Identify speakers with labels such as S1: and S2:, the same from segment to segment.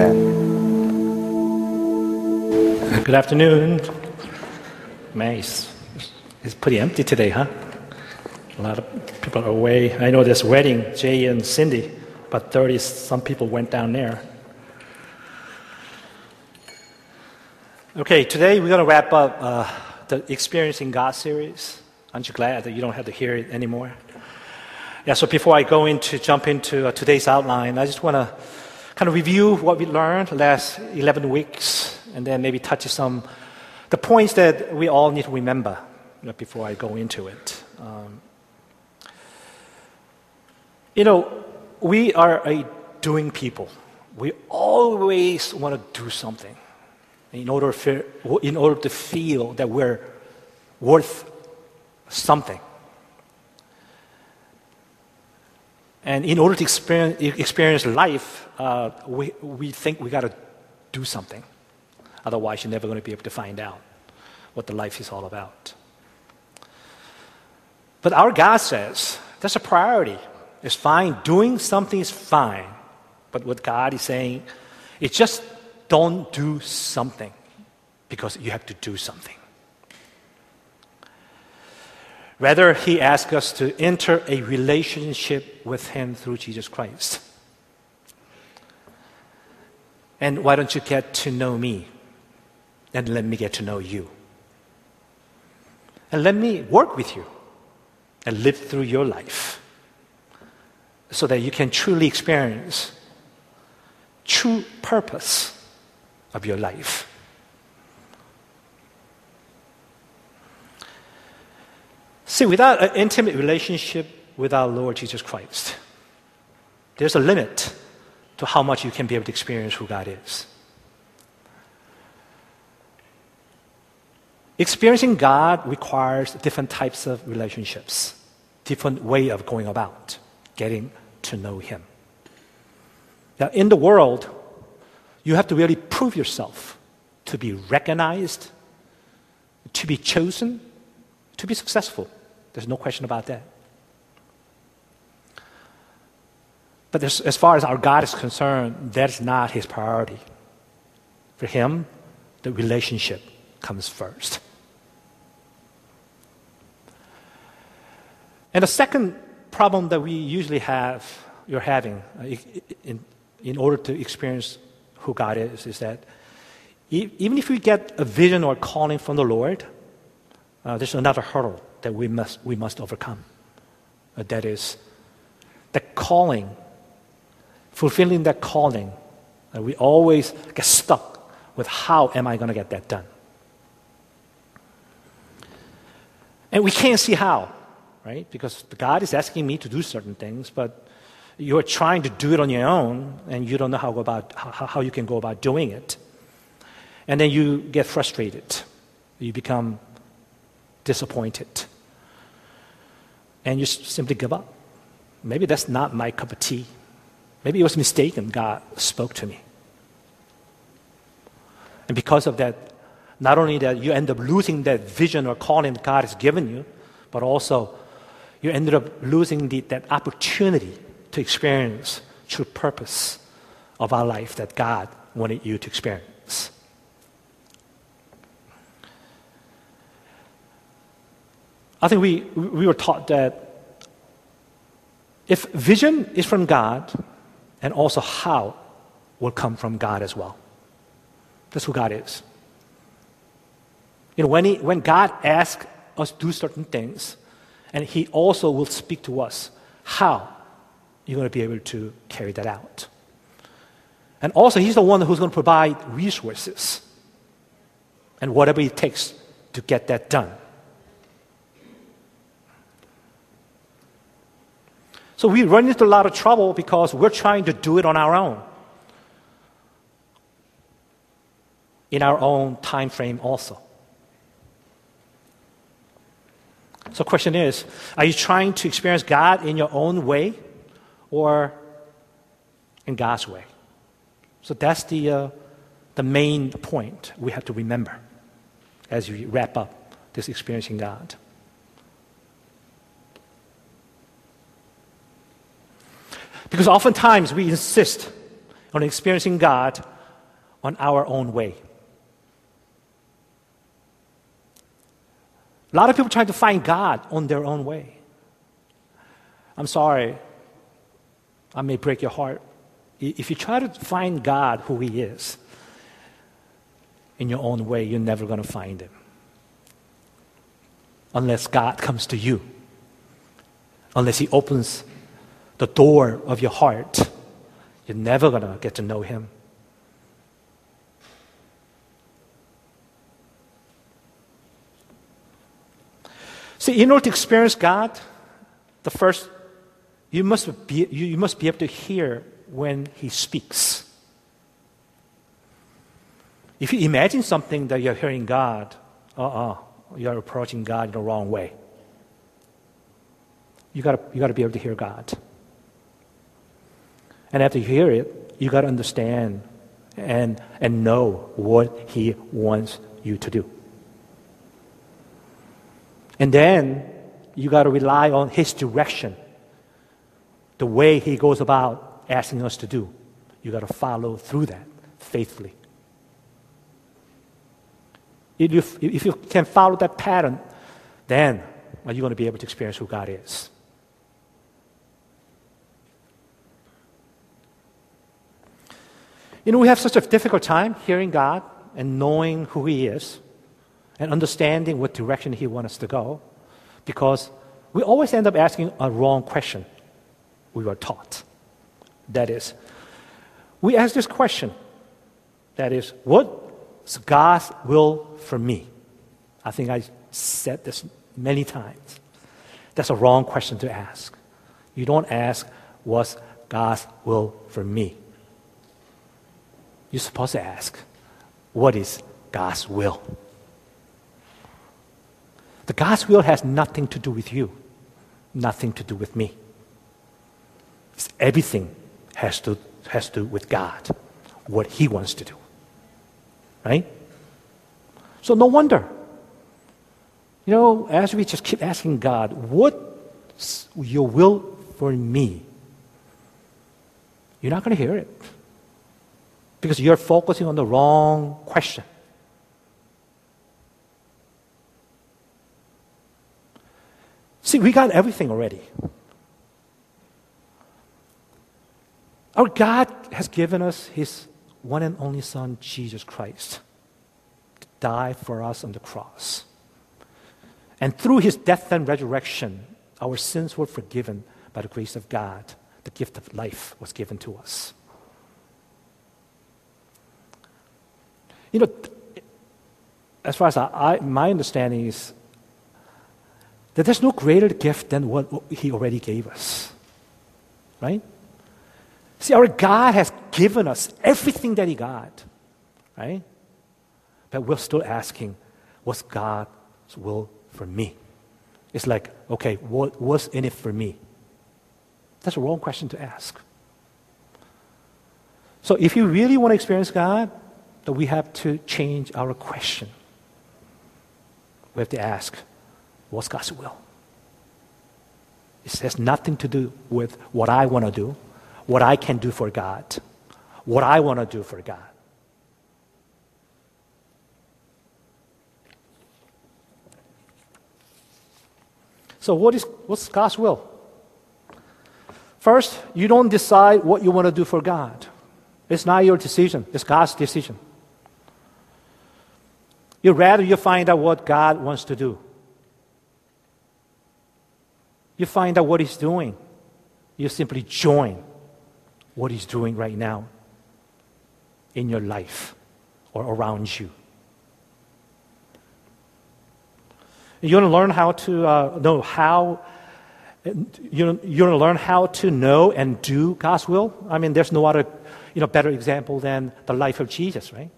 S1: Amen.
S2: Good afternoon. It's, it's pretty empty today, huh? A lot of people are away. I know this wedding, Jay and Cindy, but 30 some people went down there. Okay, today we're going to wrap up uh, the Experiencing God series. Aren't you glad that you don't have to hear it anymore? Yeah, so before I go into jump into uh, today's outline, I just want to kind of review what we learned last 11 weeks and then maybe touch some the points that we all need to remember you know, before I go into it. Um, you know, we are a doing people. We always want to do something in order, for, in order to feel that we're worth something. And in order to experience, experience life, uh, we, we think we got to do something. Otherwise, you're never going to be able to find out what the life is all about. But our God says that's a priority. It's fine. Doing something is fine. But what God is saying is just don't do something because you have to do something. Rather, He asks us to enter a relationship with Him through Jesus Christ. And why don't you get to know me? And let me get to know you. And let me work with you and live through your life so that you can truly experience true purpose of your life. See, without an intimate relationship with our Lord Jesus Christ, there's a limit to how much you can be able to experience who God is. Experiencing God requires different types of relationships, different way of going about getting to know Him. Now, in the world, you have to really prove yourself to be recognized, to be chosen, to be successful. There's no question about that. But as far as our God is concerned, that's not his priority. For him, the relationship comes first. And the second problem that we usually have, you're having uh, in, in order to experience who God is, is that even if we get a vision or calling from the Lord, uh, there's another hurdle that we must, we must overcome. That is, the calling, fulfilling that calling. We always get stuck with how am I going to get that done? And we can't see how, right? Because God is asking me to do certain things, but you're trying to do it on your own, and you don't know how, about, how, how you can go about doing it. And then you get frustrated. You become disappointed and you simply give up. Maybe that's not my cup of tea. Maybe it was mistaken. God spoke to me. And because of that, not only that you end up losing that vision or calling that God has given you, but also you ended up losing the, that opportunity to experience true purpose of our life that God wanted you to experience. I think we, we were taught that if vision is from God, and also how will come from God as well. That's who God is. You know, when, he, when God asks us to do certain things, and He also will speak to us, how you're going to be able to carry that out. And also, He's the one who's going to provide resources and whatever it takes to get that done. So we run into a lot of trouble because we're trying to do it on our own. In our own time frame also. So question is, are you trying to experience God in your own way or in God's way? So that's the, uh, the main point we have to remember as we wrap up this experiencing God. Because oftentimes we insist on experiencing God on our own way. A lot of people try to find God on their own way. I'm sorry, I may break your heart. If you try to find God who He is in your own way, you're never going to find Him. Unless God comes to you, unless He opens the door of your heart, you're never going to get to know Him. See, in order to experience God, the first, you must be, you must be able to hear when He speaks. If you imagine something that you're hearing God, uh uh-uh, uh, you are approaching God in the wrong way. You gotta, you gotta be able to hear God. And after you hear it, you gotta understand and, and know what He wants you to do. And then you got to rely on His direction, the way He goes about asking us to do. You got to follow through that faithfully. If you, if you can follow that pattern, then are you going to be able to experience who God is? You know, we have such a difficult time hearing God and knowing who He is and understanding what direction He wants us to go because we always end up asking a wrong question we were taught. That is, we ask this question that is, what's God's will for me? I think I said this many times. That's a wrong question to ask. You don't ask, what's God's will for me? You're supposed to ask, what is God's will? The God's will has nothing to do with you, nothing to do with me. It's everything has to, has to do with God, what He wants to do. Right? So, no wonder. You know, as we just keep asking God, what's your will for me? You're not going to hear it because you're focusing on the wrong question. See, we got everything already. Our God has given us His one and only Son, Jesus Christ, to die for us on the cross. And through His death and resurrection, our sins were forgiven by the grace of God. The gift of life was given to us. You know, as far as I, I, my understanding is, that there's no greater gift than what He already gave us. Right? See, our God has given us everything that He got. Right? But we're still asking, what's God's will for me? It's like, okay, what, what's in it for me? That's a wrong question to ask. So if you really want to experience God, then we have to change our question. We have to ask, What's God's will? It has nothing to do with what I want to do, what I can do for God, what I want to do for God. So, what is, what's God's will? First, you don't decide what you want to do for God. It's not your decision, it's God's decision. You rather you find out what God wants to do you find out what He's doing. You simply join what He's doing right now in your life or around you. You want to learn how to uh, know how. You, you want to learn how to know and do God's will. I mean, there's no other, you know, better example than the life of Jesus, right?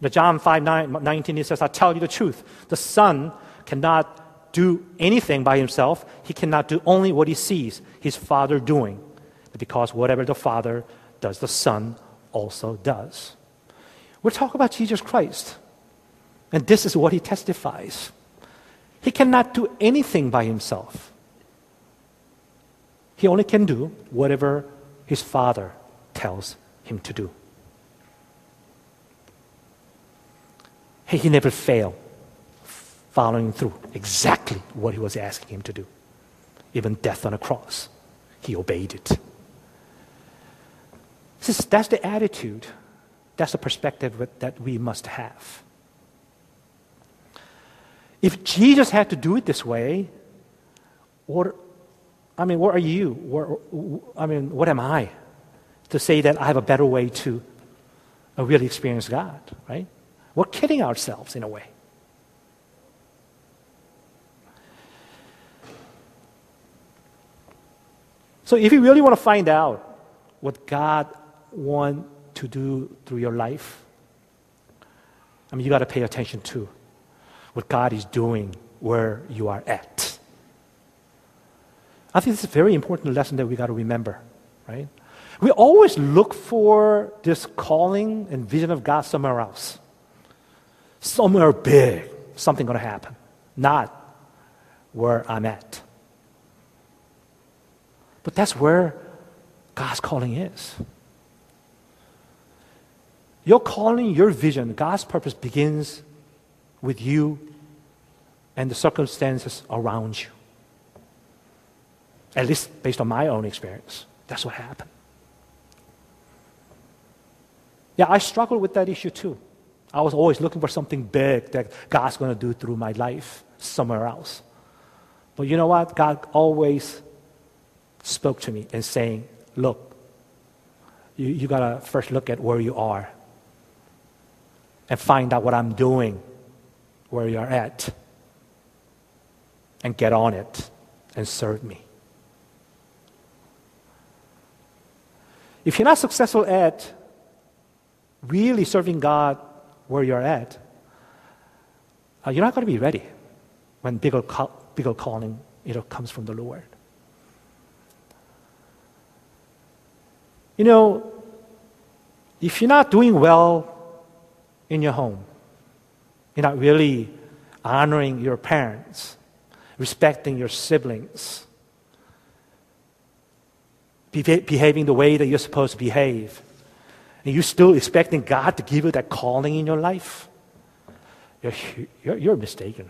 S2: The John 5 9, 19, he says, I tell you the truth. The Son cannot do anything by himself. He cannot do only what he sees his Father doing. Because whatever the Father does, the Son also does. We're talking about Jesus Christ. And this is what he testifies. He cannot do anything by himself. He only can do whatever his Father tells him to do. He never failed following through exactly what he was asking him to do. Even death on a cross, he obeyed it. This, that's the attitude, that's the perspective that we must have. If Jesus had to do it this way, what, I mean, what are you? What, I mean, what am I to say that I have a better way to really experience God, right? We're kidding ourselves in a way. So if you really want to find out what God wants to do through your life, I mean, you got to pay attention to what God is doing where you are at. I think it's a very important lesson that we got to remember, right? We always look for this calling and vision of God somewhere else, somewhere big, something going to happen, not where I'm at. But that's where God's calling is. Your calling, your vision, God's purpose begins with you and the circumstances around you. At least based on my own experience. That's what happened. Yeah, I struggled with that issue too. I was always looking for something big that God's going to do through my life somewhere else. But you know what? God always spoke to me and saying, Look, you, you got to first look at where you are and find out what I'm doing where you're at and get on it and serve me. If you're not successful at really serving God where you're at, uh, you're not going to be ready when bigger, call, bigger calling you know, comes from the Lord. You know, if you're not doing well in your home, you're not really honoring your parents, respecting your siblings, behaving the way that you're supposed to behave, and you're still expecting God to give you that calling in your life, you're, you're, you're mistaken.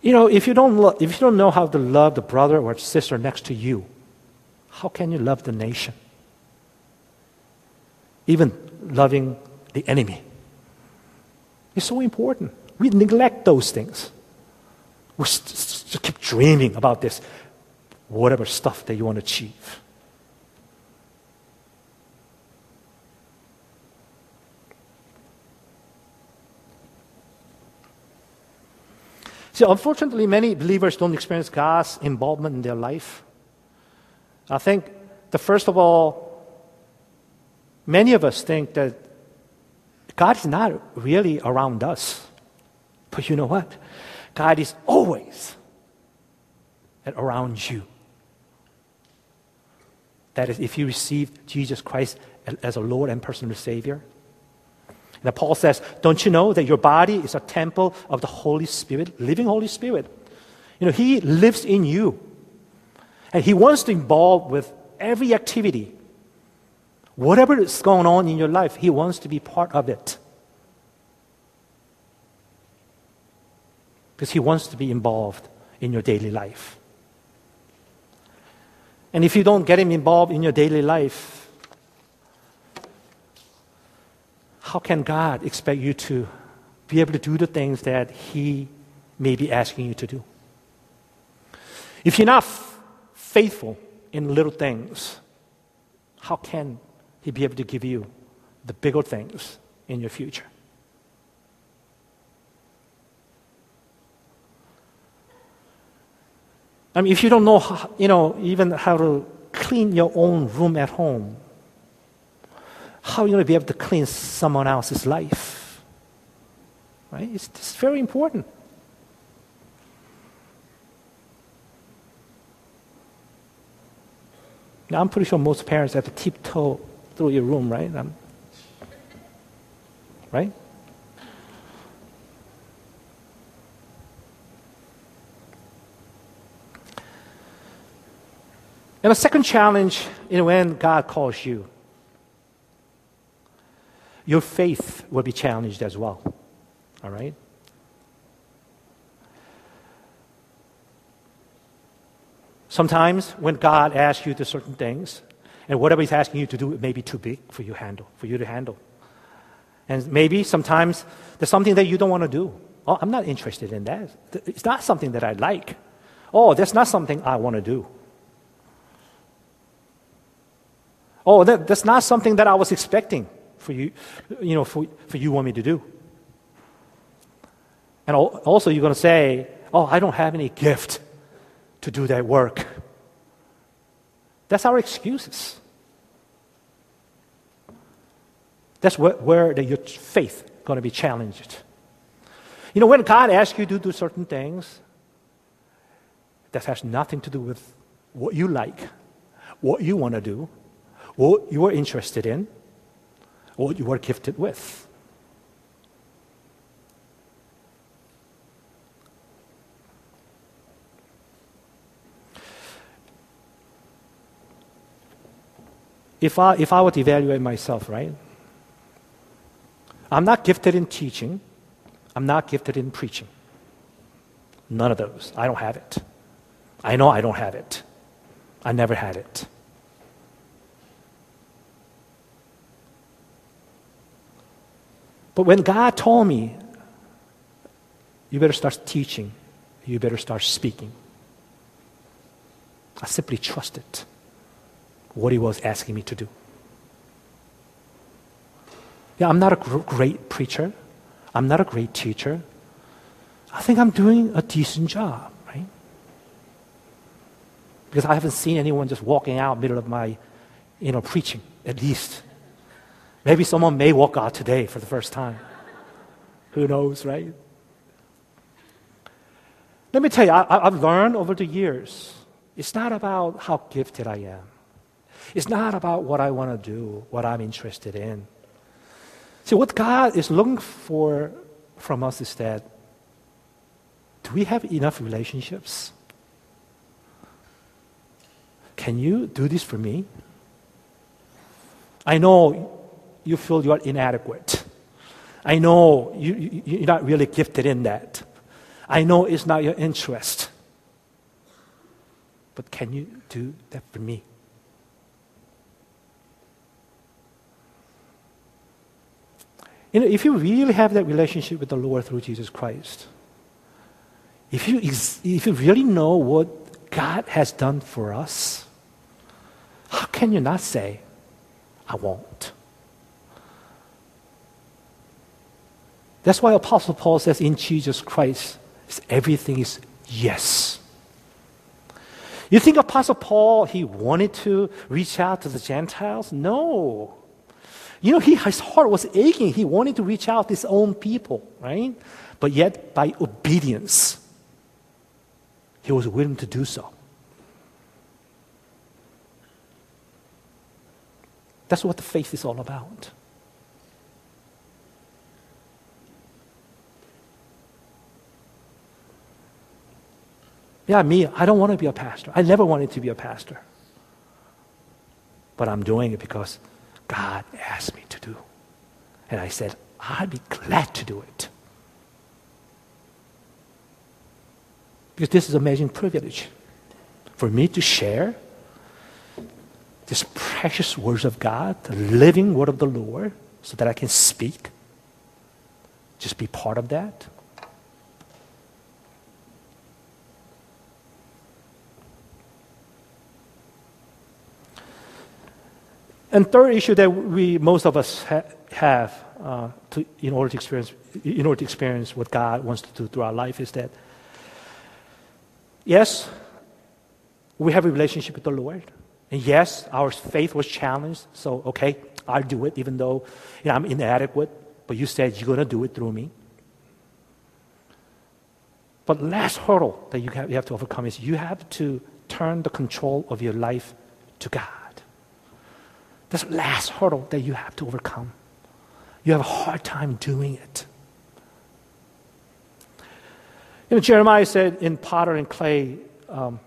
S2: You know, if you, don't lo- if you don't know how to love the brother or sister next to you, how can you love the nation? Even loving the enemy. It's so important. We neglect those things. We just keep dreaming about this, whatever stuff that you want to achieve. See, unfortunately, many believers don't experience God's involvement in their life. I think the first of all, many of us think that God is not really around us. But you know what? God is always around you. That is, if you receive Jesus Christ as a Lord and personal Savior. And Paul says, Don't you know that your body is a temple of the Holy Spirit, living Holy Spirit? You know, He lives in you. And He wants to involve with every activity. Whatever is going on in your life, He wants to be part of it. Because He wants to be involved in your daily life. And if you don't get Him involved in your daily life, how can God expect you to be able to do the things that He may be asking you to do? If you're not f- faithful in little things, how can He be able to give you the bigger things in your future? I mean, if you don't know, how, you know, even how to clean your own room at home, how are you going to be able to clean someone else's life? Right? It's, it's very important. Now, I'm pretty sure most parents have to tiptoe through your room, right? Um, right? And the second challenge is when God calls you, your faith will be challenged as well. All right? Sometimes when God asks you to certain things, and whatever He's asking you to do, it may be too big for you handle, for you to handle. And maybe sometimes there's something that you don't want to do. Oh, I'm not interested in that. It's not something that I like. Oh, that's not something I want to do. Oh, that, that's not something that I was expecting for you, you know, for, for you want me to do. And also you're going to say, oh, I don't have any gift to do that work. That's our excuses. That's where, where the, your faith going to be challenged. You know, when God asks you to do certain things, that has nothing to do with what you like, what you want to do, what you are interested in, what you are gifted with. If I, if I were to evaluate myself, right? I'm not gifted in teaching. I'm not gifted in preaching. None of those. I don't have it. I know I don't have it. I never had it. But when God told me, you better start teaching, you better start speaking, I simply trusted what He was asking me to do. Yeah, I'm not a great preacher, I'm not a great teacher. I think I'm doing a decent job, right? Because I haven't seen anyone just walking out middle of my, you know, preaching, at least. Maybe someone may walk out today for the first time. Who knows, right? Let me tell you, I, have learned over the years it's not about how gifted I am, it's not about what I want to do, what I'm interested in. See, what God is looking for from us is that do we have enough relationships? Can you do this for me? I know you feel you are inadequate. I know you, you, you're not really gifted in that. I know it's not your interest. But can you do that for me? You know, if you really have that relationship with the Lord through Jesus Christ, if you, if you really know what God has done for us, how can you not say, I won't? That's why Apostle Paul says in Jesus Christ, everything is yes. You think Apostle Paul, he wanted to reach out to the Gentiles? No. You know, he, his heart was aching. He wanted to reach out to his own people, right? But yet, by obedience, he was willing to do so. That's what the faith is all about. Yeah, me, I don't want to be a pastor. I never wanted to be a pastor. But I'm doing it because God asked me to do. And I said, I'd be glad to do it. Because this is amazing privilege for me to share this precious words of God, the living word of the Lord, so that I can speak. Just be part of that. And third issue that we most of us ha- have uh, to, in order to experience in order to experience what God wants to do through our life is that yes, we have a relationship with the Lord, and yes, our faith was challenged. So okay, I'll do it, even though you know, I'm inadequate. But you said you're going to do it through me. But last hurdle that you have, you have to overcome is you have to turn the control of your life to God. This last hurdle that you have to overcome. You have a hard time doing it. You know, Jeremiah said in potter and clay, um,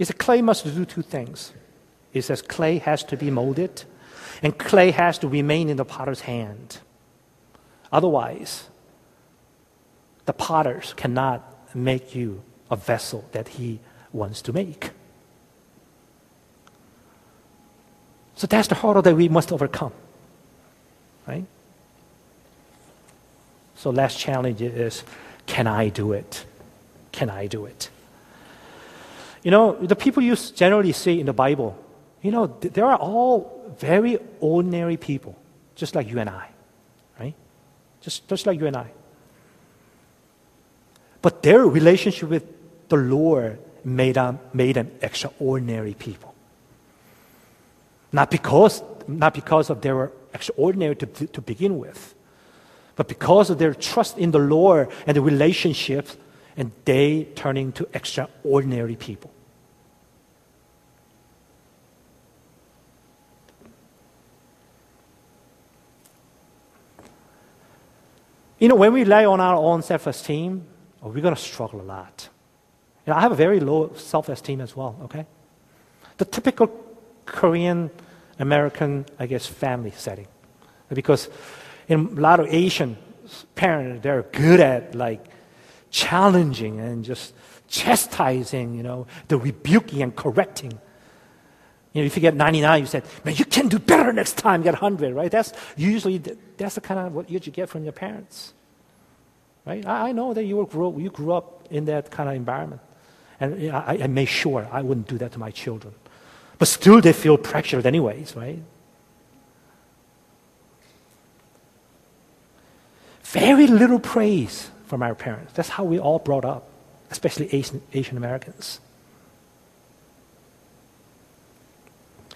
S2: is that clay must do two things. It says clay has to be molded, and clay has to remain in the potter's hand. Otherwise, the potters cannot make you a vessel that he wants to make. So that's the hurdle that we must overcome. Right? So last challenge is can I do it? Can I do it? You know, the people you generally see in the Bible, you know, they are all very ordinary people, just like you and I, right? Just, just like you and I. But their relationship with the Lord made them, made them extraordinary people. Not because, not because of they were extraordinary to, to begin with, but because of their trust in the Lord and the relationships, and they turning to extraordinary people. You know, when we rely on our own self esteem, oh, we're going to struggle a lot. You know, I have a very low self esteem as well, okay? The typical Korean American, I guess, family setting. Because in a lot of Asian parents, they're good at like challenging and just chastising, you know, the rebuking and correcting. You know, if you get 99, you said, man, you can do better next time, get 100, right? That's usually, that's the kind of what you get from your parents, right? I, I know that you, grew, you grew up in that kind of environment. And I, I made sure I wouldn't do that to my children. But still, they feel pressured anyways, right? Very little praise from our parents. That's how we all brought up, especially Asian, Asian Americans.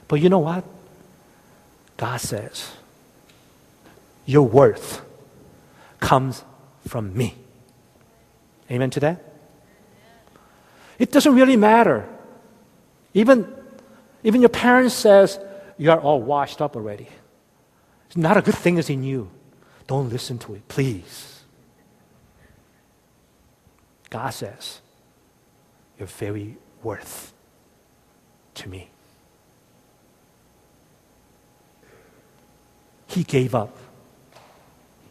S2: But you know what? God says, Your worth comes from me. Amen to that? It doesn't really matter. Even, even your parents says, You are all washed up already. It's not a good thing is in you. Don't listen to it, please. God says, You're very worth to me. He gave up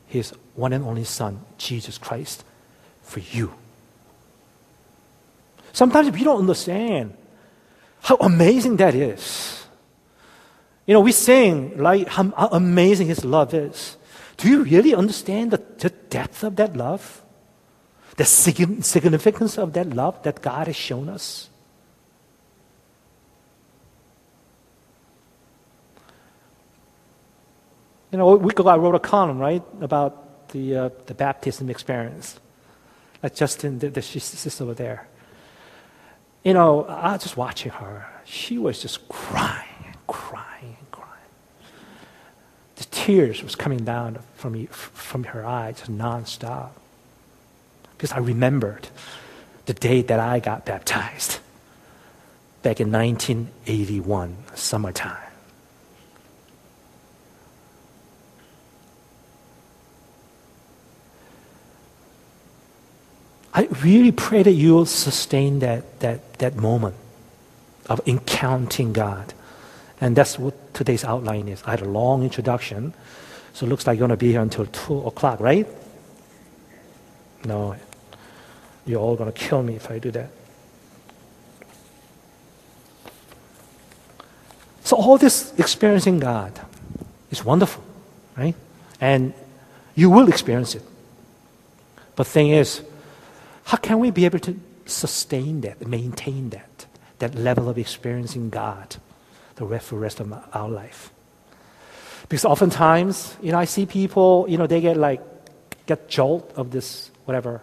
S2: his one and only Son, Jesus Christ, for you. Sometimes if you don't understand how amazing that is, you know, we sing like how amazing his love is. Do you really understand the, the depth of that love? The significance of that love that God has shown us? You know, a week ago I wrote a column, right, about the, uh, the baptism experience. Like Justin, the, the sister over there. You know, I was just watching her. She was just crying and crying and crying. the tears was coming down from, from her eyes nonstop. Because I remembered the day that I got baptized back in 1981, summertime. I really pray that you will sustain that, that, that moment of encountering God. And that's what today's outline is. I had a long introduction, so it looks like you're going to be here until 2 o'clock, right? No, you're all going to kill me if I do that. So, all this experiencing God is wonderful, right? And you will experience it. But thing is, how can we be able to sustain that, maintain that, that level of experiencing God? the rest of our life. Because oftentimes, you know, I see people, you know, they get like, get jolt of this, whatever,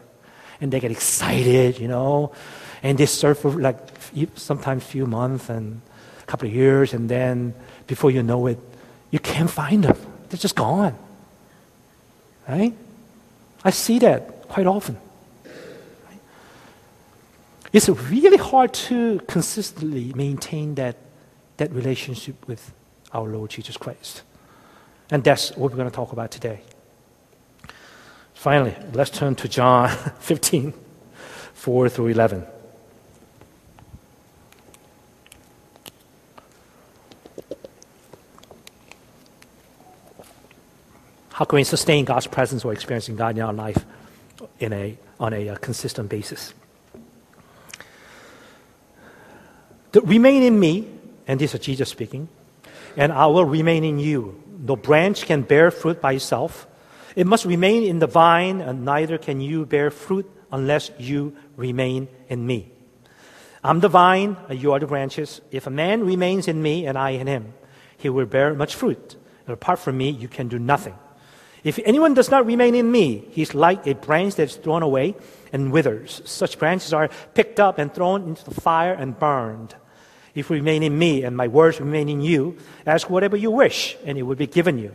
S2: and they get excited, you know, and they serve for like sometimes few months and a couple of years, and then before you know it, you can't find them. They're just gone. Right? I see that quite often. It's really hard to consistently maintain that, that relationship with our Lord Jesus Christ. And that's what we're going to talk about today. Finally, let's turn to John 15, 4 through 11. How can we sustain God's presence or experiencing God in our life in a, on a uh, consistent basis? The, remain in me, and this is Jesus speaking, and I will remain in you. No branch can bear fruit by itself. It must remain in the vine, and neither can you bear fruit unless you remain in me. I'm the vine, and you are the branches. If a man remains in me and I in him, he will bear much fruit. And apart from me, you can do nothing. If anyone does not remain in me, he's like a branch that is thrown away and withers. Such branches are picked up and thrown into the fire and burned. If you remain in me and my words remain in you, ask whatever you wish, and it will be given you.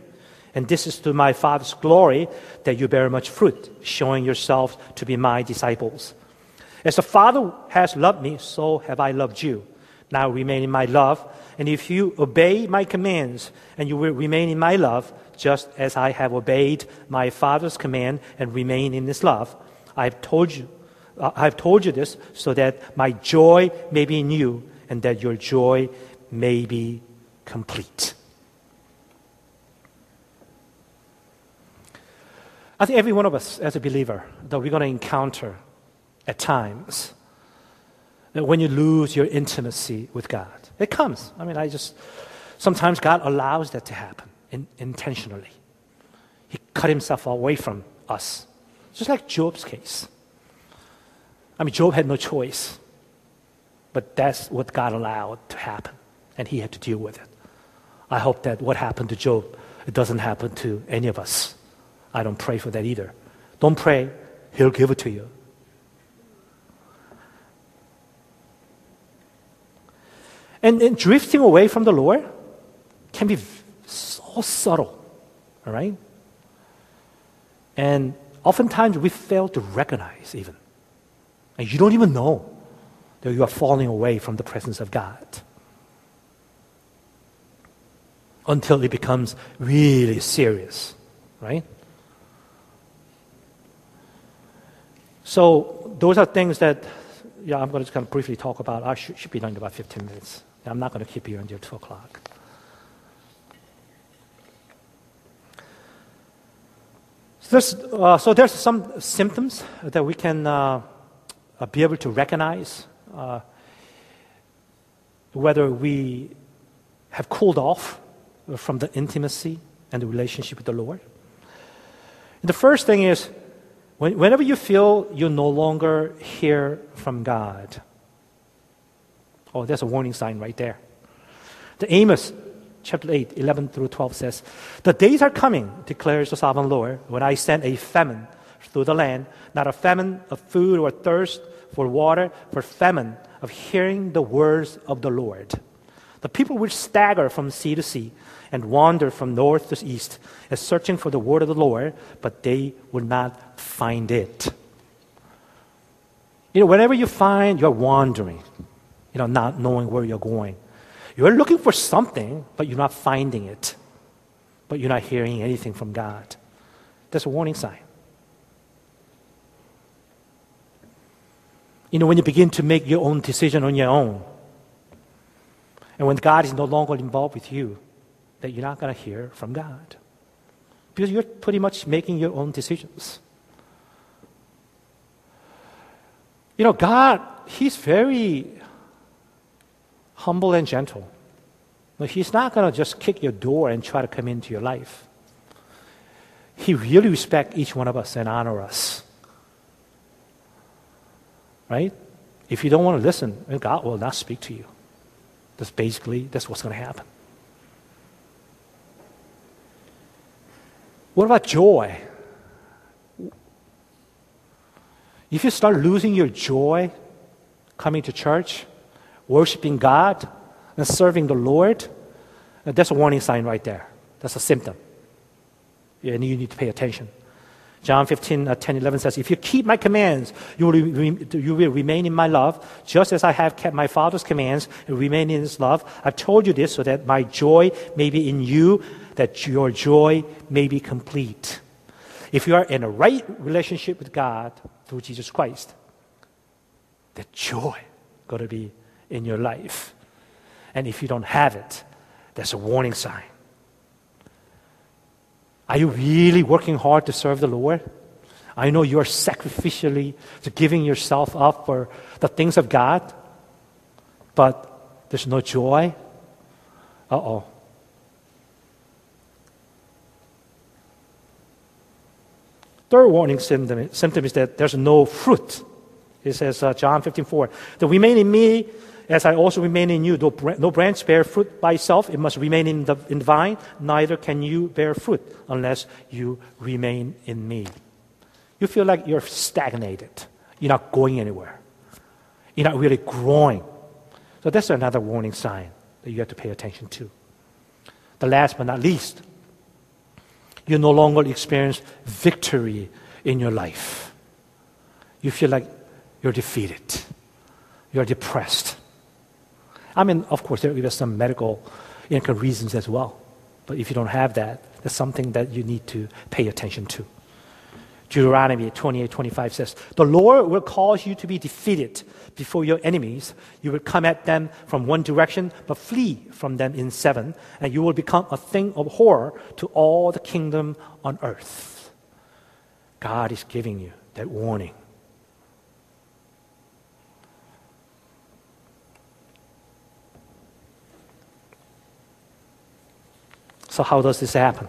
S2: And this is to my Father's glory that you bear much fruit, showing yourselves to be my disciples. As the Father has loved me, so have I loved you. Now remain in my love. And if you obey my commands, and you will remain in my love, just as I have obeyed my Father's command and remain in his love, I have told you, uh, I have told you this so that my joy may be in you and that your joy may be complete. I think every one of us, as a believer, that we're going to encounter at times that when you lose your intimacy with God, it comes. I mean, I just, sometimes God allows that to happen in, intentionally. He cut himself away from us, just like Job's case. I mean, Job had no choice. But that's what God allowed to happen, and he had to deal with it. I hope that what happened to Job, it doesn't happen to any of us. I don't pray for that either. Don't pray, he'll give it to you. And, and drifting away from the Lord can be so subtle, all right? And oftentimes we fail to recognize even. And you don't even know that you are falling away from the presence of God. Until it becomes really serious, right? So, those are things that, yeah, I'm going to just kind of briefly talk about. I should, should be done in about 15 minutes. I'm not going to keep you until 2 o'clock. So there's, uh, so there's some symptoms that we can uh, be able to recognize uh, whether we have cooled off from the intimacy and the relationship with the Lord. The first thing is when, whenever you feel you no longer hear from God, oh, there's a warning sign right there. The Amos chapter 8, 11 through 12 says, The days are coming, declares the sovereign Lord, when I send a famine through the land, not a famine of food or thirst for water, for famine of hearing the words of the Lord. The people will stagger from sea to sea and wander from north to east, as searching for the word of the Lord, but they will not find it. You know, whenever you find you're wandering, you know, not knowing where you're going, you're looking for something, but you're not finding it, but you're not hearing anything from God. That's a warning sign. You know, when you begin to make your own decision on your own, and when God is no longer involved with you, that you're not going to hear from God. Because you're pretty much making your own decisions. You know, God, He's very humble and gentle. He's not going to just kick your door and try to come into your life. He really respects each one of us and honor us right? If you don't want to listen, God will not speak to you. That's basically that's what's going to happen. What about joy? If you start losing your joy coming to church, worshiping God, and serving the Lord, that's a warning sign right there. That's a symptom. And you need to pay attention. John 15, uh, 10, 11 says, If you keep my commands, you will, re- you will remain in my love, just as I have kept my Father's commands and remain in his love. I've told you this so that my joy may be in you, that your joy may be complete. If you are in a right relationship with God through Jesus Christ, the joy going to be in your life. And if you don't have it, that's a warning sign. Are you really working hard to serve the Lord? I know you are sacrificially giving yourself up for the things of God, but there's no joy. Uh oh. Third warning symptom, symptom is that there's no fruit. It says, uh, John 15, 4, that remain in me as I also remain in you. No branch bear fruit by itself, it must remain in the, in the vine. Neither can you bear fruit unless you remain in me. You feel like you're stagnated. You're not going anywhere. You're not really growing. So that's another warning sign that you have to pay attention to. The last but not least, you no longer experience victory in your life. You feel like you're defeated. You're depressed. I mean, of course, there are some medical you know, reasons as well. But if you don't have that, that's something that you need to pay attention to. Deuteronomy 28 25 says, The Lord will cause you to be defeated before your enemies. You will come at them from one direction, but flee from them in seven, and you will become a thing of horror to all the kingdom on earth. God is giving you that warning. So, how does this happen?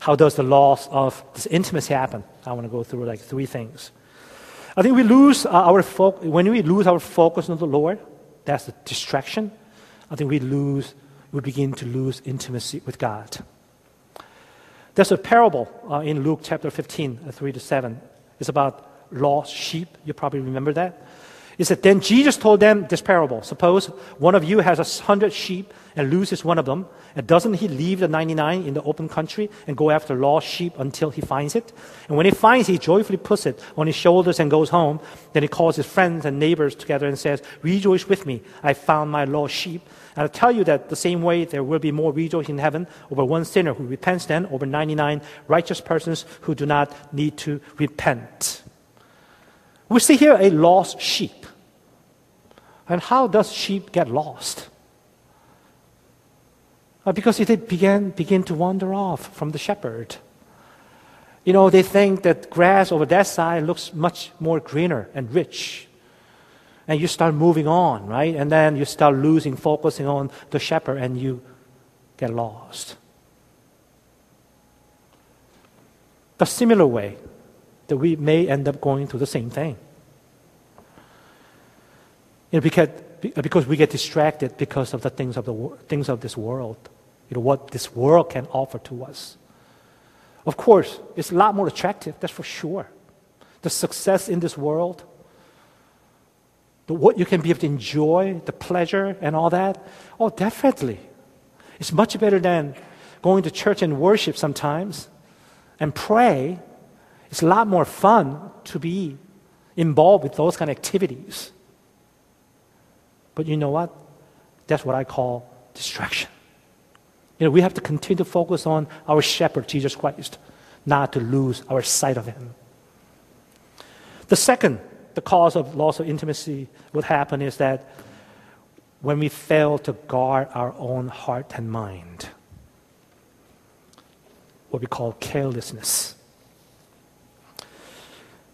S2: How does the loss of this intimacy happen? I want to go through like three things. I think we lose our fo- when we lose our focus on the Lord, that's a distraction. I think we lose, we begin to lose intimacy with God. There's a parable uh, in Luke chapter 15, uh, 3 to 7. It's about lost sheep. You probably remember that. It said, Then Jesus told them this parable. Suppose one of you has a hundred sheep and loses one of them, and doesn't he leave the 99 in the open country and go after lost sheep until he finds it? And when he finds it, he joyfully puts it on his shoulders and goes home. Then he calls his friends and neighbors together and says, Rejoice with me, I found my lost sheep. And I tell you that the same way there will be more rejoicing in heaven over one sinner who repents than over 99 righteous persons who do not need to repent. We see here a lost sheep. And how does sheep get lost? Uh, because they began, begin to wander off from the shepherd. You know, they think that grass over that side looks much more greener and rich. And you start moving on, right? And then you start losing, focusing on the shepherd, and you get lost. The similar way that we may end up going through the same thing. You know, because because we get distracted because of the things of, the, things of this world, you know, what this world can offer to us. Of course, it's a lot more attractive, that's for sure. The success in this world, the, what you can be able to enjoy, the pleasure and all that, oh, definitely. It's much better than going to church and worship sometimes and pray. It's a lot more fun to be involved with those kind of activities. But you know what? That's what I call distraction. You know, we have to continue to focus on our shepherd, Jesus Christ, not to lose our sight of him. The second, the cause of loss of intimacy what happen is that when we fail to guard our own heart and mind, what we call carelessness.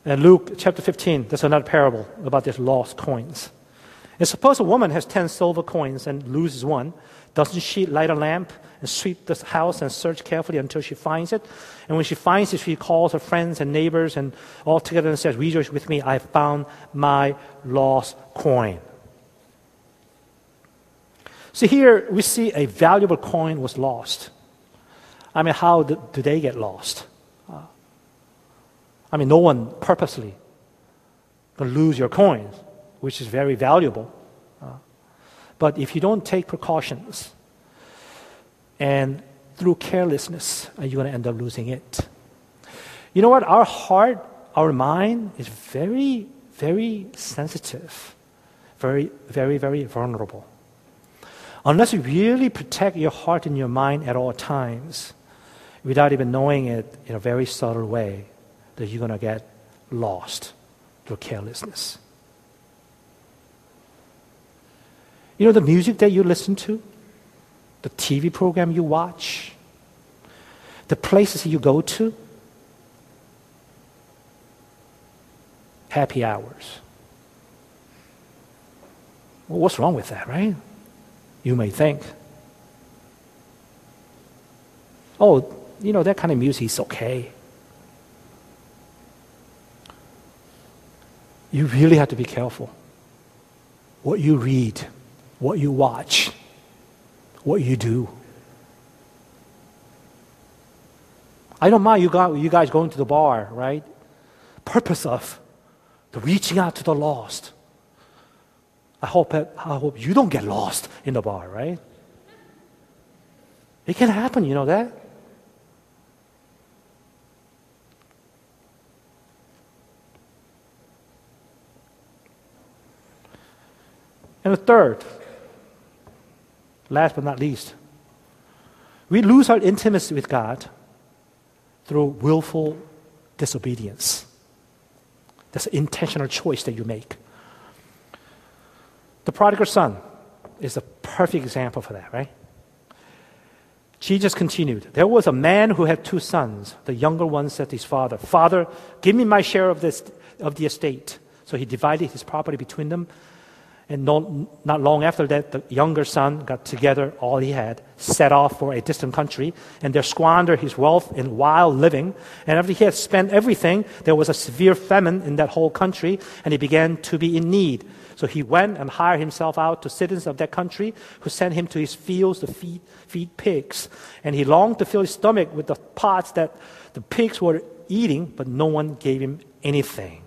S2: And Luke chapter 15, there's another parable about these lost coins. And suppose a woman has 10 silver coins and loses one. Doesn't she light a lamp and sweep the house and search carefully until she finds it? And when she finds it, she calls her friends and neighbors and all together and says, Rejoice with me, I found my lost coin. See, here we see a valuable coin was lost. I mean, how do, do they get lost? Uh, I mean, no one purposely can lose your coins which is very valuable. Uh, but if you don't take precautions and through carelessness, uh, you're going to end up losing it. You know what? Our heart, our mind is very, very sensitive, very, very, very vulnerable. Unless you really protect your heart and your mind at all times, without even knowing it in a very subtle way, that you're going to get lost through carelessness. You know the music that you listen to? The TV program you watch? the places you go to, happy hours. Well, what's wrong with that, right? You may think. Oh, you know, that kind of music is okay. You really have to be careful. What you read, what you watch, what you do. I don't mind you you guys going to the bar, right? Purpose of the reaching out to the lost. I hope, I hope you don't get lost in the bar, right? It can happen, you know that? And the third, last but not least, we lose our intimacy with God through willful disobedience. That's an intentional choice that you make. The prodigal son is a perfect example for that, right? Jesus continued, There was a man who had two sons. The younger one said to his father, Father, give me my share of, this, of the estate. So he divided his property between them. And not, not long after that, the younger son got together all he had, set off for a distant country, and there squandered his wealth in wild living. And after he had spent everything, there was a severe famine in that whole country, and he began to be in need. So he went and hired himself out to citizens of that country who sent him to his fields to feed, feed pigs. And he longed to fill his stomach with the pots that the pigs were eating, but no one gave him anything.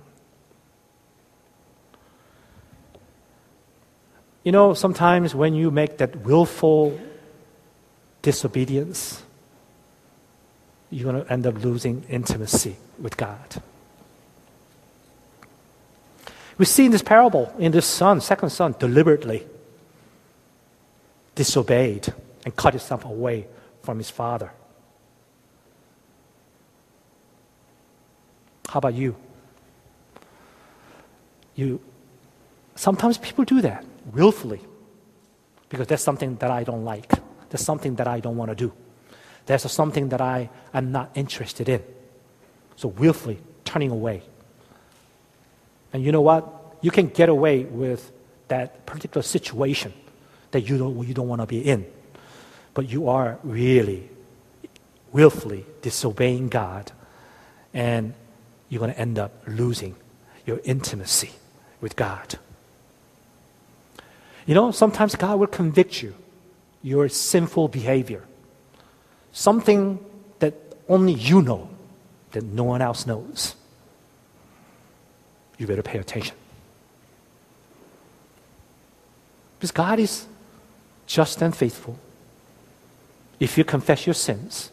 S2: You know, sometimes when you make that willful disobedience, you're going to end up losing intimacy with God. We see in this parable, in this son, second son, deliberately disobeyed and cut himself away from his father. How about you? You sometimes people do that willfully because that's something that I don't like. That's something that I don't want to do. That's something that I am not interested in. So willfully turning away. And you know what? You can get away with that particular situation that you don't, you don't want to be in. But you are really willfully disobeying God, and you're going to end up losing your intimacy with God. You know, sometimes God will convict you your sinful behavior. Something that only you know, that no one else knows. You better pay attention. Because God is just and faithful. If you confess your sins,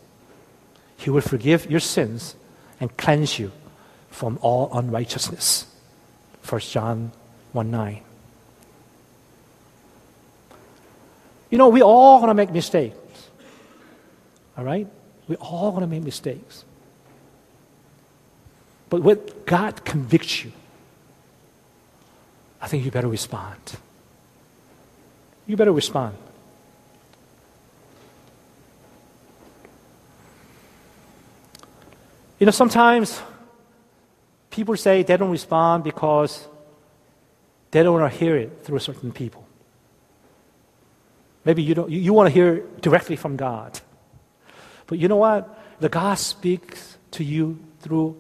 S2: He will forgive your sins and cleanse you from all unrighteousness. 1 John 1 9. You know, we all going to make mistakes. All right? we all going to make mistakes. But when God convicts you, I think you better respond. You better respond. You know, sometimes people say they don't respond because they don't want to hear it through certain people. Maybe you, don't, you, want to hear directly from God. But you know what? The God speaks to you through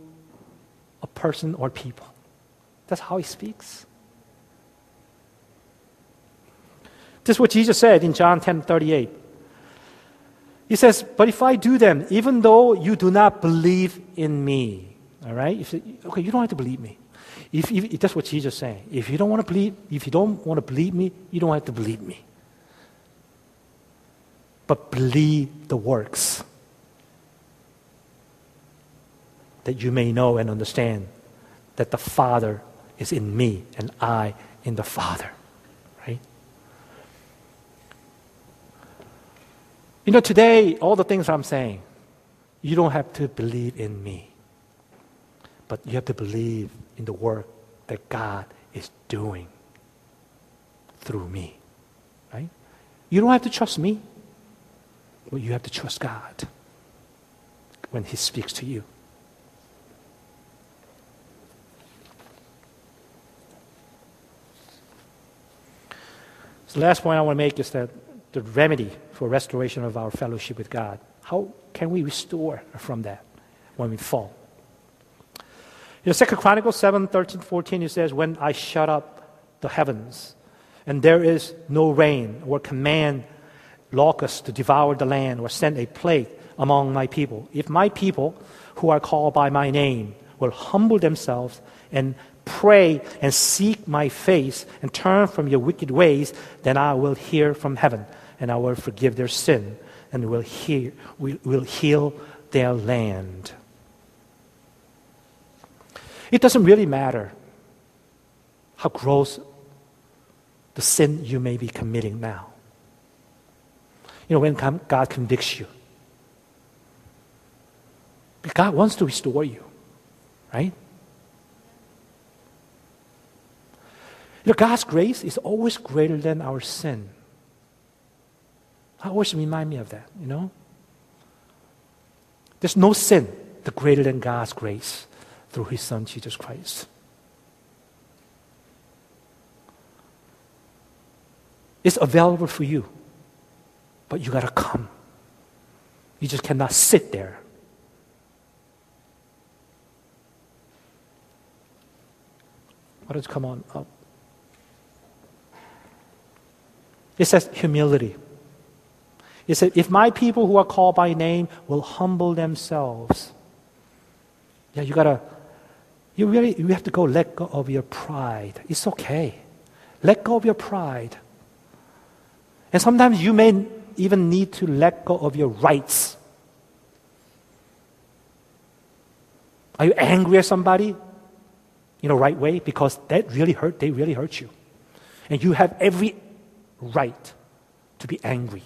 S2: a person or people. That's how He speaks. This is what Jesus said in John 10 38. He says, But if I do them, even though you do not believe in me, all right? If, okay, you don't have to believe me. If, if, that's what Jesus is saying. If you don't want to believe, if you don't want to believe me, you don't have to believe me but believe the works, that you may know and understand that the Father is in me and I in the Father. Right? You know, today, all the things I'm saying, you don't have to believe in me, but you have to believe in the work that God is doing through me. Right? You don't have to trust me. Well, you have to trust God. when He speaks to you. The last point I want to make is that the remedy for restoration of our fellowship with God. How can we restore from that when we fall? In 2 Chronicles 7 13, 14, it says, When I shut up the heavens, and there is no rain, or command locusts to devour the land, or send a plague among my people, if my people who are called by my name will humble themselves and pray and seek my face and turn from your wicked ways, then I will hear from heaven and I will forgive their sin and will, hear, will, will heal their land. It doesn't really matter how gross the sin you may be committing now. You know, when God convicts you, God wants to restore you, right? You know, God's grace is always greater than our sin. I always remind me of that, you know? There's no sin the greater than God's grace through His Son, Jesus Christ. It's available for you, but you got to come. You just cannot sit there. Why don't you come on up? It says humility. It said, if my people who are called by name will humble themselves. Yeah, you gotta, you really, you have to go let go of your pride. It's okay. Let go of your pride. And sometimes you may even need to let go of your rights. Are you angry at somebody? In the right way? Because that really hurt, they really hurt you. And you have every right to be angry.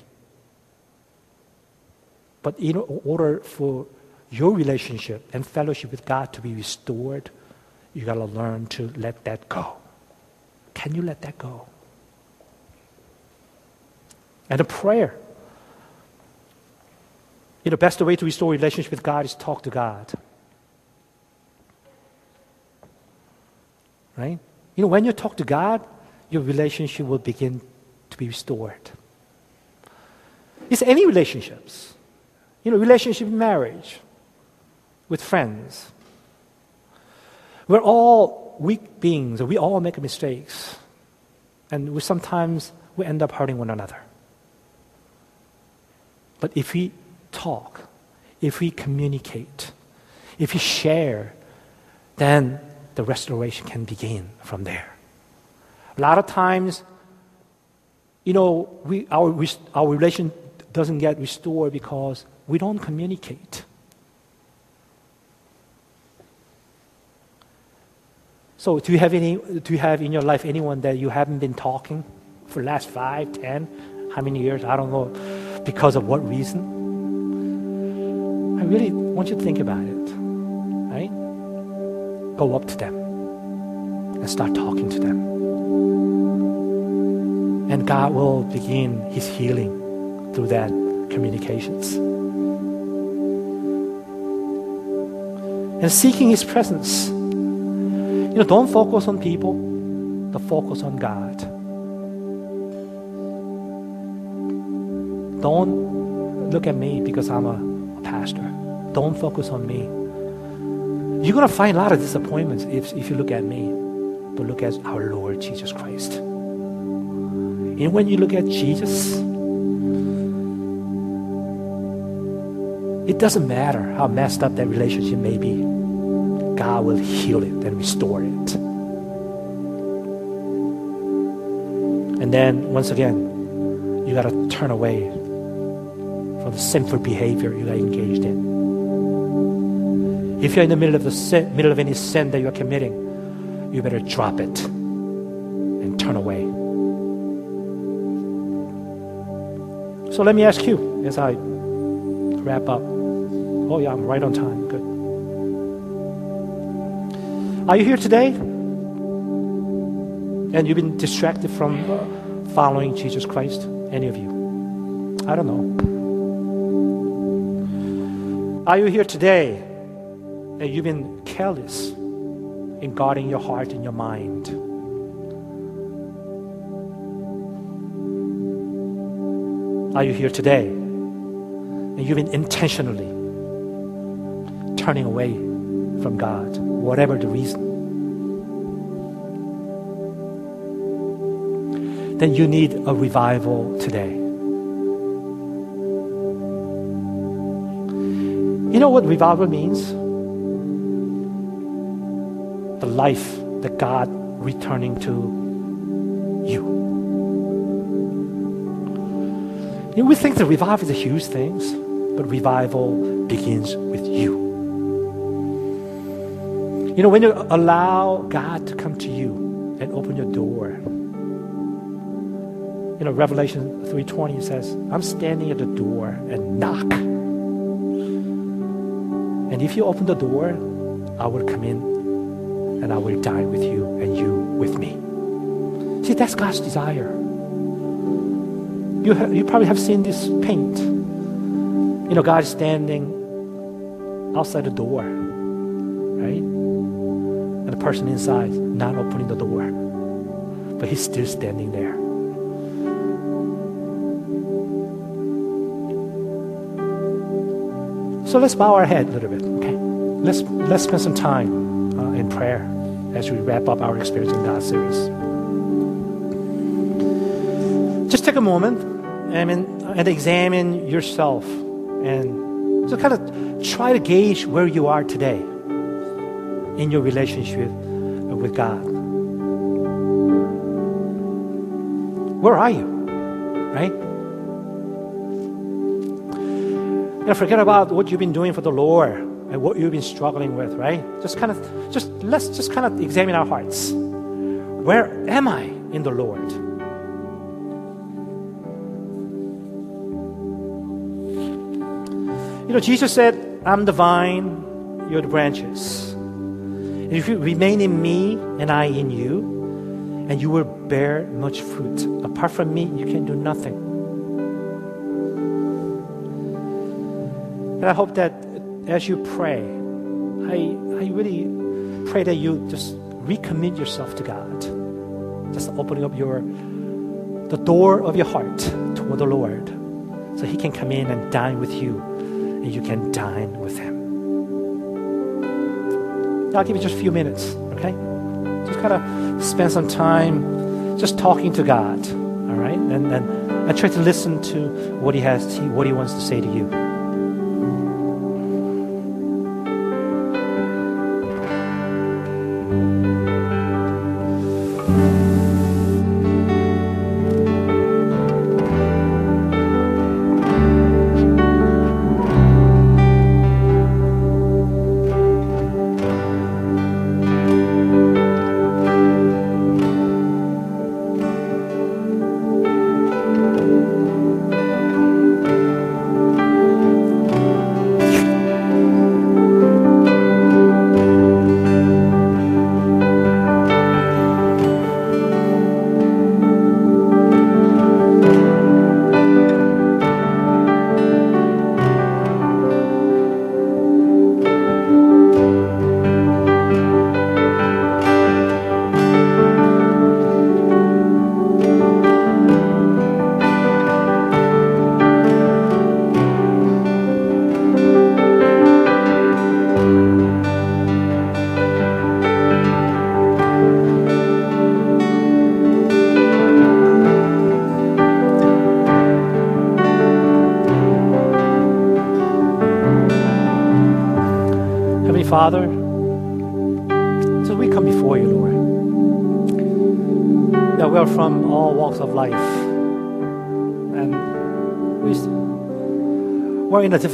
S2: But in order for your relationship and fellowship with God to be restored, you got to learn to let that go. Can you let that go? And a prayer. You know, the best way to restore relationship with God is talk to God. Right? You know, when you talk to God, your relationship will begin to be restored. It's any relationships. You know, relationship, in marriage, with friends. We're all weak beings, we all make mistakes. And we sometimes we end up hurting one another. But if we talk, if we communicate, if we share, then the restoration can begin from there. A lot of times, you know, we, our, our relation doesn't get restored because we don't communicate. So, do you have any? Do you have in your life anyone that you haven't been talking for the last five, ten, how many years? I don't know. Because of what reason? I really want you to think about it. Right? Go up to them and start talking to them. And God will begin His healing through that communications. And seeking His presence. You know, don't focus on people, but focus on God. Don't look at me because I'm a, a pastor. Don't focus on me. You're going to find a lot of disappointments if, if you look at me, but look at our Lord Jesus Christ. And when you look at Jesus, it doesn't matter how messed up that relationship may be. God will heal it and restore it. And then, once again, you got to turn away the sinful behavior you are engaged in. If you're in the middle of the sin, middle of any sin that you're committing, you better drop it and turn away. So let me ask you as I wrap up. Oh, yeah, I'm right on time. Good. Are you here today? And you've been distracted from following Jesus Christ? Any of you? I don't know. Are you here today and you've been careless in guarding your heart and your mind? Are you here today and you've been intentionally turning away from God, whatever the reason? Then you need a revival today. You know what revival means? The life that God returning to you. You know, we think that revival is a huge thing, but revival begins with you. You know, when you allow God to come to you and open your door, you know, Revelation 3.20 says, I'm standing at the door and knock. And if you open the door, I will come in and I will dine with you and you with me. See, that's God's desire. You, you probably have seen this paint. You know, God is standing outside the door, right? And the person inside not opening the door, but he's still standing there. So let's bow our head a little bit, okay? Let's, let's spend some time uh, in prayer as we wrap up our Experience in God series. Just take a moment and, and examine yourself and just kind of try to gauge where you are today in your relationship with God. Where are you? Right? Forget about what you've been doing for the Lord and what you've been struggling with, right? Just kind of, just let's just kind of examine our hearts. Where am I in the Lord? You know, Jesus said, I'm the vine, you're the branches. And if you remain in me and I in you, and you will bear much fruit. Apart from me, you can do nothing. And I hope that as you pray, I, I really pray that you just recommit yourself to God. Just opening up your the door of your heart toward the Lord so he can come in and dine with you and you can dine with him. I'll give you just a few minutes, okay? Just kind of spend some time just talking to God, all right? And, and, and try to listen to what he has, what he wants to say to you.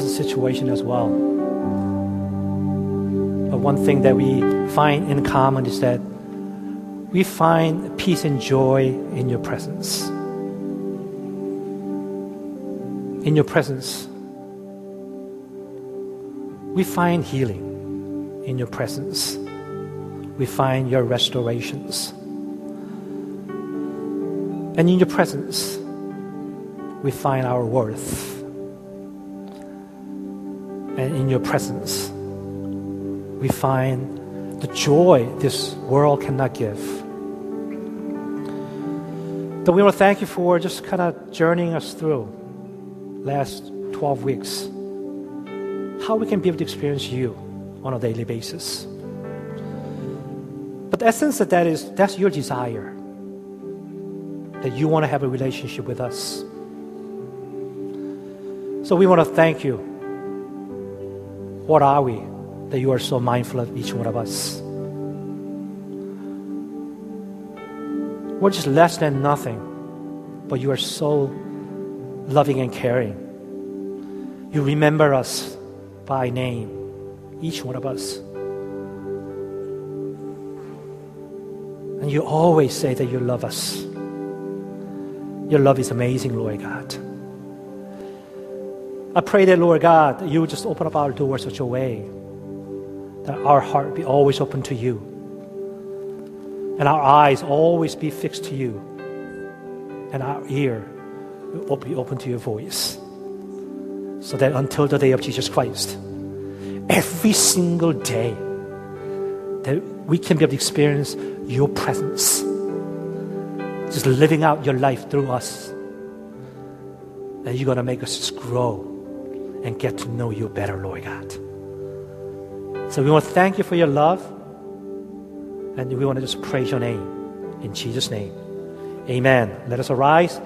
S2: Different situation as well. But one thing that we find in common is that we find peace and joy in your presence. In your presence, we find healing in your presence. We find your restorations. And in your presence, we find our worth. In your presence, we find the joy this world cannot give. But we want to thank you for just kind of journeying us through last 12 weeks. How we can be able to experience you on a daily basis. But the essence of that is that's your desire. That you want to have a relationship with us. So we want to thank you. What are we that you are so mindful of each one of us? We're just less than nothing, but you are so loving and caring. You remember us by name, each one of us. And you always say that you love us. Your love is amazing, Lord God. I pray that, Lord God, that you would just open up our doors such a way that our heart be always open to you and our eyes always be fixed to you, and our ear will be open to your voice. So that until the day of Jesus Christ, every single day, that we can be able to experience your presence. Just living out your life through us. And you're going to make us just grow and get to know you better, Lord God. So we want to thank you for your love. And we want to just praise your name. In Jesus' name. Amen. Let us arise.